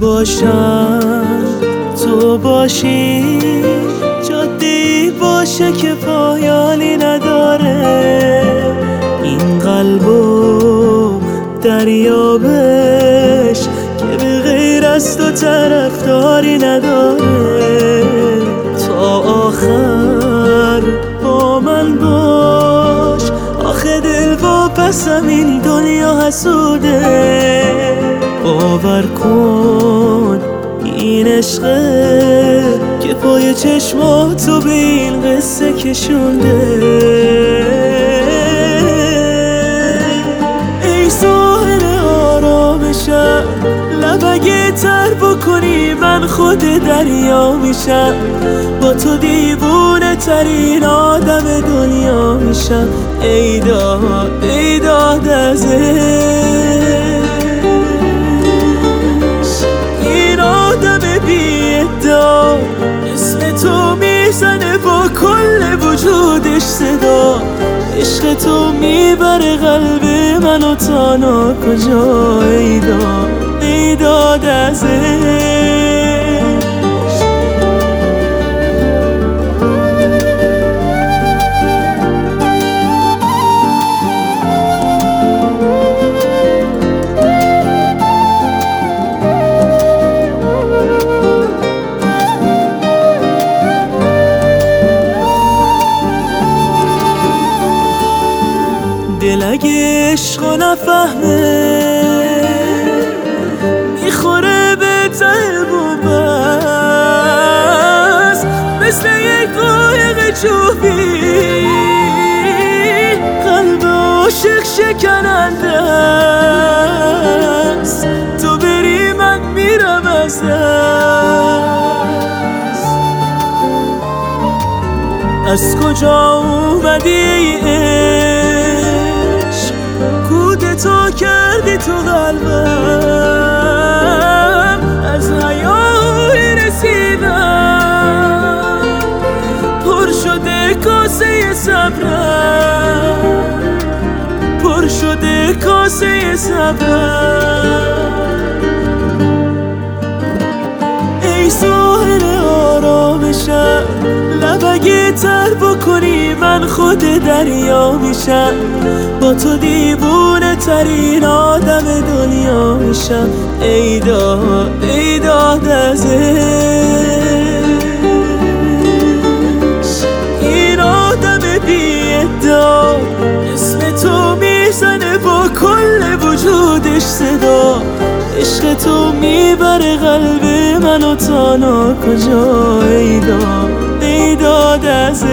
باشم تو باشی جاده باشه که پایانی نداره. این قلبو دریابش که به غیر از تو طرفداری نداره. تا آخر با من باش آخه دل پسم این دنیا حسوده. باور کن. این عشقه که پای چشماتو به این قصه کشونده. ای ساحل آرامشم لبگه تر بکنی من خود دریا میشم. با تو دیوونه ترین آدم دنیا میشم. ای داد ای داد از صدا عشق تو می‌بره قلب منو تانا کجا ای داد ای داد از اگه عشق نفهمه می‌خوره به ته بومست مثل یک قایق چوبی قلب عاشق شکننده است تو بری من میرم از دست. از کجا اومدی ای تو قلبم از حیای رسیدم. پر شده کاسه صبرم پر شده کاسه صبرم. ای ساحل آرامشم لبگه تر بکنی من خود دریا میشم. با تو دیوونه ترین آدم دنیا میشم. ای داد ای داد از این آدم بی اسم تو می‌زنه با کل وجودش صدا. عشق تو می‌بره قلب منو تانا کجا؟ ای داد. ای داد از